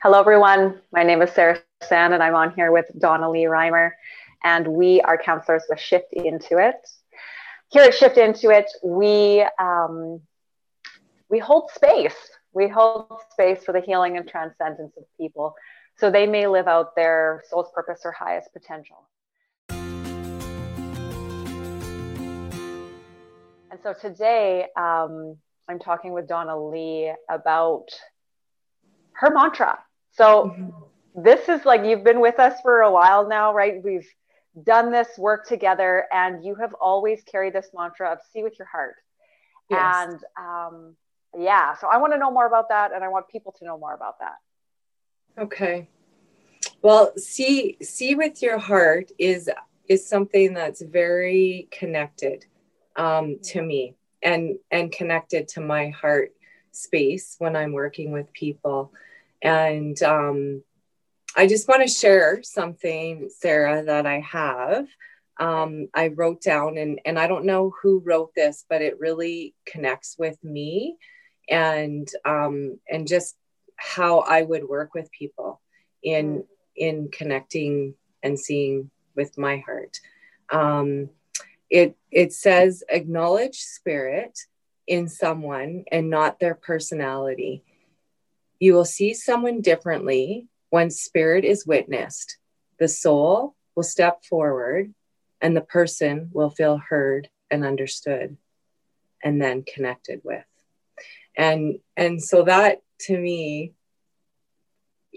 Hello, everyone. My name is Sarah Sand, and I'm on here with Donna Lee Reimer, and we are counselors with Shift Into It. Here at Shift Into It, we um, we hold space. We hold space for the healing and transcendence of people, so they may live out their soul's purpose or highest potential. And so today, um, I'm talking with Donna Lee about her mantra so mm-hmm. this is like you've been with us for a while now, right? We've done this work together, and you have always carried this mantra of see with your heart. Yes. And um, yeah, so I want to know more about that, and I want people to know more about that. Okay. Well, see, see with your heart is is something that's very connected um, to me and and connected to my heart space when I'm working with people. And um, I just want to share something, Sarah, that I have. Um, I wrote down, and, and I don't know who wrote this, but it really connects with me and um, and just how I would work with people in in connecting and seeing with my heart. Um, it it says acknowledge spirit in someone and not their personality. You will see someone differently when spirit is witnessed. The soul will step forward and the person will feel heard and understood and then connected with. And and so that to me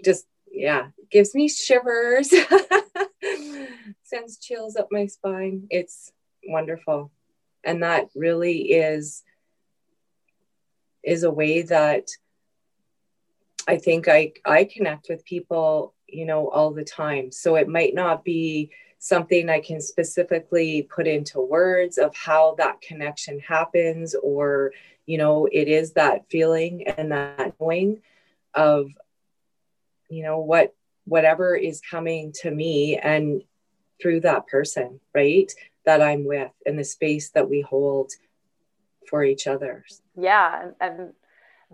just yeah, gives me shivers. Sends chills up my spine. It's wonderful. And that really is is a way that I think I I connect with people, you know, all the time. So it might not be something I can specifically put into words of how that connection happens or you know, it is that feeling and that knowing of you know what whatever is coming to me and through that person, right? That I'm with and the space that we hold for each other. Yeah, and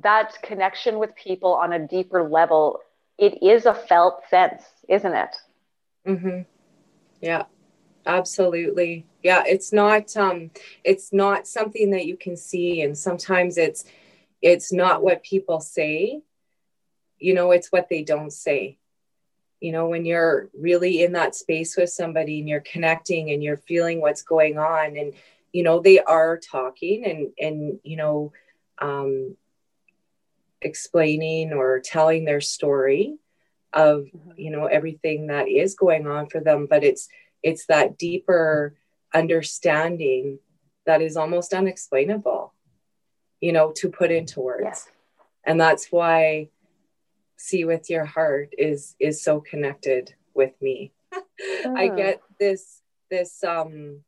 that connection with people on a deeper level, it is a felt sense, isn't it? Mm-hmm. Yeah, absolutely. Yeah, it's not um it's not something that you can see and sometimes it's it's not what people say. You know, it's what they don't say. You know, when you're really in that space with somebody and you're connecting and you're feeling what's going on and you know, they are talking and and you know, um explaining or telling their story of mm-hmm. you know everything that is going on for them but it's it's that deeper understanding that is almost unexplainable you know to put into words yes. and that's why see with your heart is is so connected with me oh. i get this this um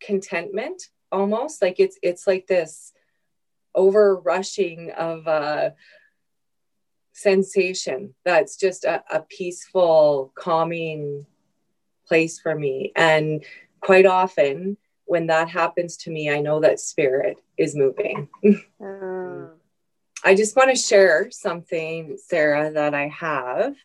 contentment almost like it's it's like this over rushing of a sensation that's just a, a peaceful, calming place for me. And quite often, when that happens to me, I know that spirit is moving. Mm. I just want to share something, Sarah, that I have.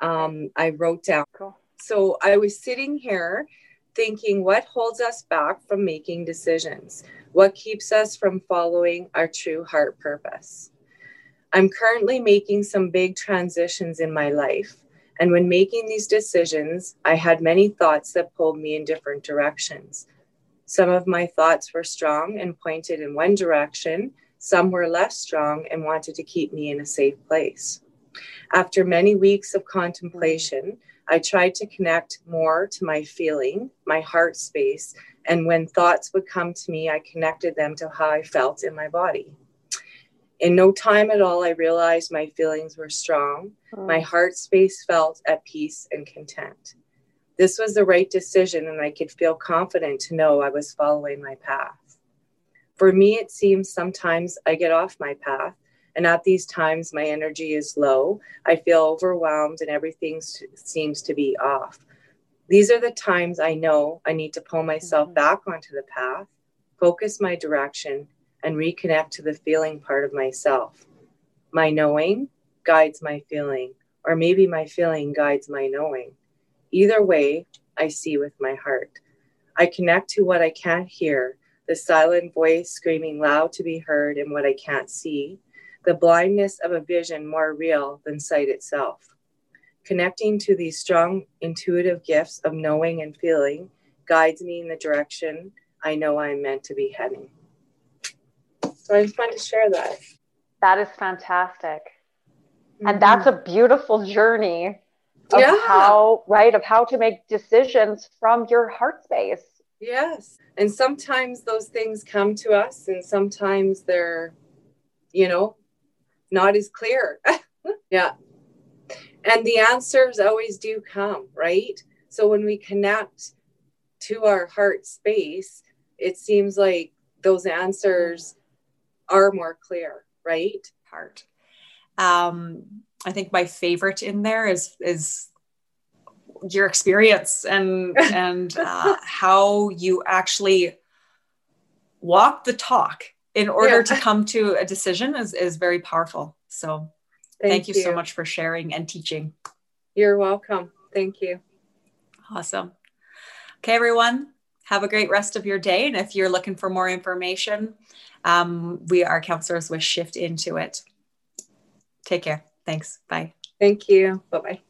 Um, I wrote down. Cool. So I was sitting here thinking, what holds us back from making decisions? What keeps us from following our true heart purpose? I'm currently making some big transitions in my life. And when making these decisions, I had many thoughts that pulled me in different directions. Some of my thoughts were strong and pointed in one direction, some were less strong and wanted to keep me in a safe place. After many weeks of contemplation, I tried to connect more to my feeling, my heart space, and when thoughts would come to me, I connected them to how I felt in my body. In no time at all, I realized my feelings were strong. Oh. My heart space felt at peace and content. This was the right decision, and I could feel confident to know I was following my path. For me, it seems sometimes I get off my path, and at these times, my energy is low. I feel overwhelmed, and everything seems to be off. These are the times I know I need to pull myself mm-hmm. back onto the path, focus my direction, and reconnect to the feeling part of myself. My knowing guides my feeling. or maybe my feeling guides my knowing. Either way, I see with my heart. I connect to what I can't hear, the silent voice screaming loud to be heard in what I can't see, the blindness of a vision more real than sight itself. Connecting to these strong intuitive gifts of knowing and feeling guides me in the direction I know I'm meant to be heading. So I just wanted to share that. That is fantastic. Mm-hmm. And that's a beautiful journey of yeah. how, right, of how to make decisions from your heart space. Yes. And sometimes those things come to us, and sometimes they're, you know, not as clear. yeah. And the answers always do come, right? So when we connect to our heart space, it seems like those answers are more clear, right? Heart. Um, I think my favorite in there is is your experience and and uh, how you actually walk the talk in order yeah. to come to a decision is is very powerful. So thank, thank you, you so much for sharing and teaching. You're welcome. Thank you. Awesome. Okay, everyone, have a great rest of your day. And if you're looking for more information, um, we are counselors with Shift Into It. Take care. Thanks. Bye. Thank you. Bye bye.